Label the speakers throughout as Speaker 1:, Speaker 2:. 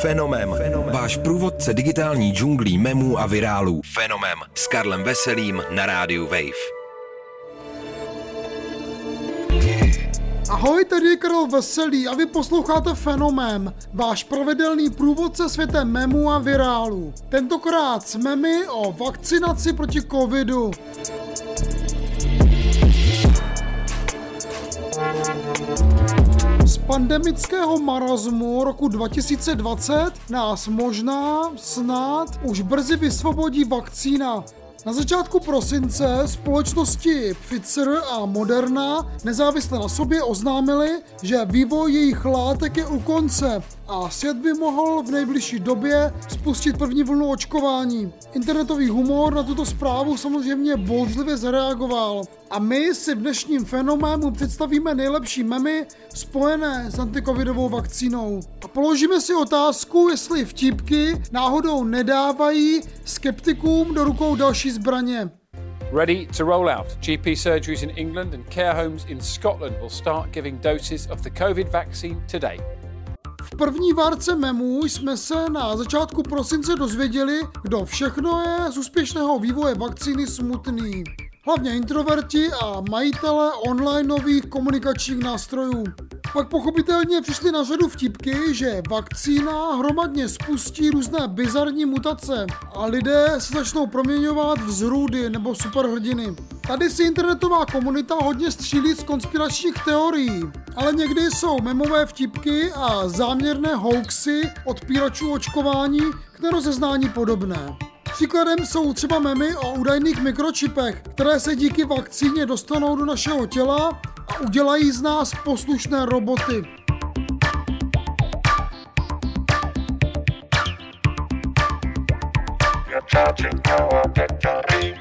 Speaker 1: Fenomem. Fenomem. Váš průvodce digitální džunglí memů a virálů. Fenomem. S Karlem Veselým na rádiu Wave.
Speaker 2: Ahoj, tady je Karel Veselý a vy posloucháte Fenomem, váš pravidelný průvodce světem memů a virálů. Tentokrát s memy o vakcinaci proti covidu. Pandemického marazmu roku 2020 nás možná, snad, už brzy vysvobodí vakcína. Na začátku prosince společnosti Pfizer a Moderna nezávisle na sobě oznámili, že vývoj jejich látek je u konce a svět by mohl v nejbližší době spustit první vlnu očkování. Internetový humor na tuto zprávu samozřejmě bouřlivě zareagoval. A my si v dnešním fenoménu představíme nejlepší memy spojené s antikovidovou vakcínou. A položíme si otázku, jestli vtipky náhodou nedávají skeptikům do rukou další zbraně.
Speaker 3: Ready to roll out. GP surgeries in England and care homes in Scotland will start giving doses of the COVID vaccine today.
Speaker 2: První várce memů jsme se na začátku prosince dozvěděli, kdo všechno je z úspěšného vývoje vakcíny smutný. Hlavně introverti a majitele online nových komunikačních nástrojů. Pak pochopitelně přišly na řadu vtipky, že vakcína hromadně spustí různé bizarní mutace a lidé se začnou proměňovat v zrůdy nebo superhrdiny. Tady si internetová komunita hodně střílí z konspiračních teorií, ale někdy jsou memové vtipky a záměrné hoaxy odpíračů očkování k nerozeznání podobné. Příkladem jsou třeba memy o údajných mikročipech, které se díky vakcíně dostanou do našeho těla a udělají z nás poslušné roboty.
Speaker 4: You're charging our battery,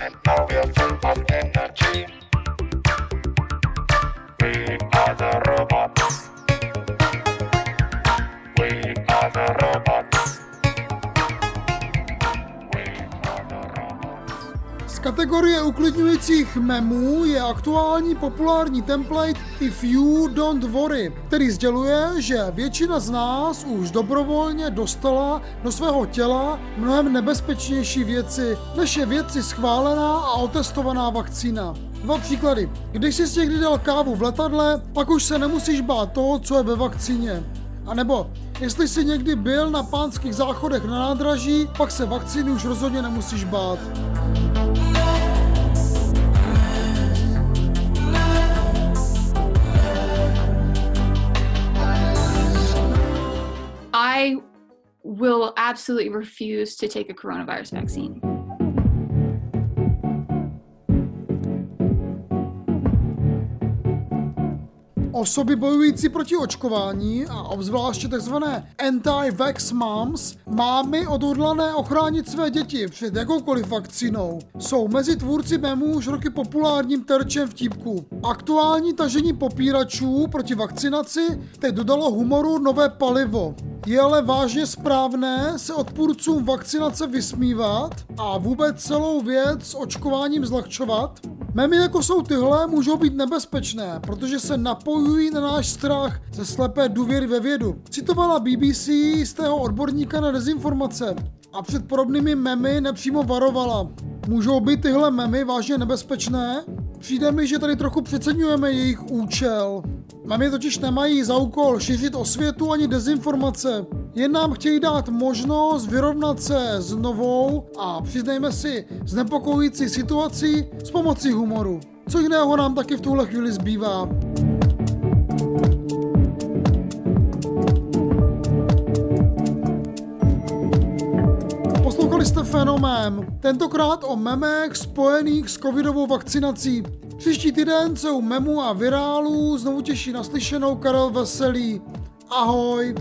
Speaker 4: and now we're full
Speaker 2: kategorie uklidňujících memů je aktuální populární template If You Don't Worry, který sděluje, že většina z nás už dobrovolně dostala do svého těla mnohem nebezpečnější věci, než je věci schválená a otestovaná vakcína. Dva příklady. Když jsi někdy dal kávu v letadle, pak už se nemusíš bát toho, co je ve vakcíně. A nebo, jestli jsi někdy byl na pánských záchodech na nádraží, pak se vakcíny už rozhodně nemusíš bát.
Speaker 5: I will absolutely refuse to take a coronavirus vaccine.
Speaker 2: Osoby bojující proti očkování a obzvláště tzv. anti-vax moms, mámy odhodlané ochránit své děti před jakoukoliv vakcínou, jsou mezi tvůrci memů už roky populárním terčem vtipku. Aktuální tažení popíračů proti vakcinaci teď dodalo humoru nové palivo. Je ale vážně správné se odpůrcům vakcinace vysmívat a vůbec celou věc s očkováním zlehčovat? Memy jako jsou tyhle můžou být nebezpečné, protože se napojují na náš strach ze slepé důvěry ve vědu. Citovala BBC jistého odborníka na dezinformace a před podobnými memy nepřímo varovala. Můžou být tyhle memy vážně nebezpečné? Přijde mi, že tady trochu přeceňujeme jejich účel. Memy totiž nemají za úkol šířit osvětu ani dezinformace. Jen nám chtějí dát možnost vyrovnat se s novou a přiznejme si znepokojící situací s pomocí humoru. Co jiného nám taky v tuhle chvíli zbývá. Poslouchali jste fenomén, tentokrát o memech spojených s covidovou vakcinací. Příští týden se u memu a virálů znovu těší naslyšenou Karel Veselý. Ahoj!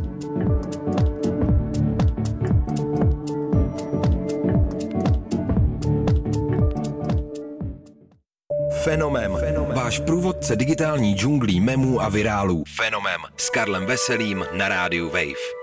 Speaker 1: Fenomem. Fenomem. Váš průvodce digitální džunglí memů a virálů. Fenomem. S Karlem Veselým na rádiu Wave.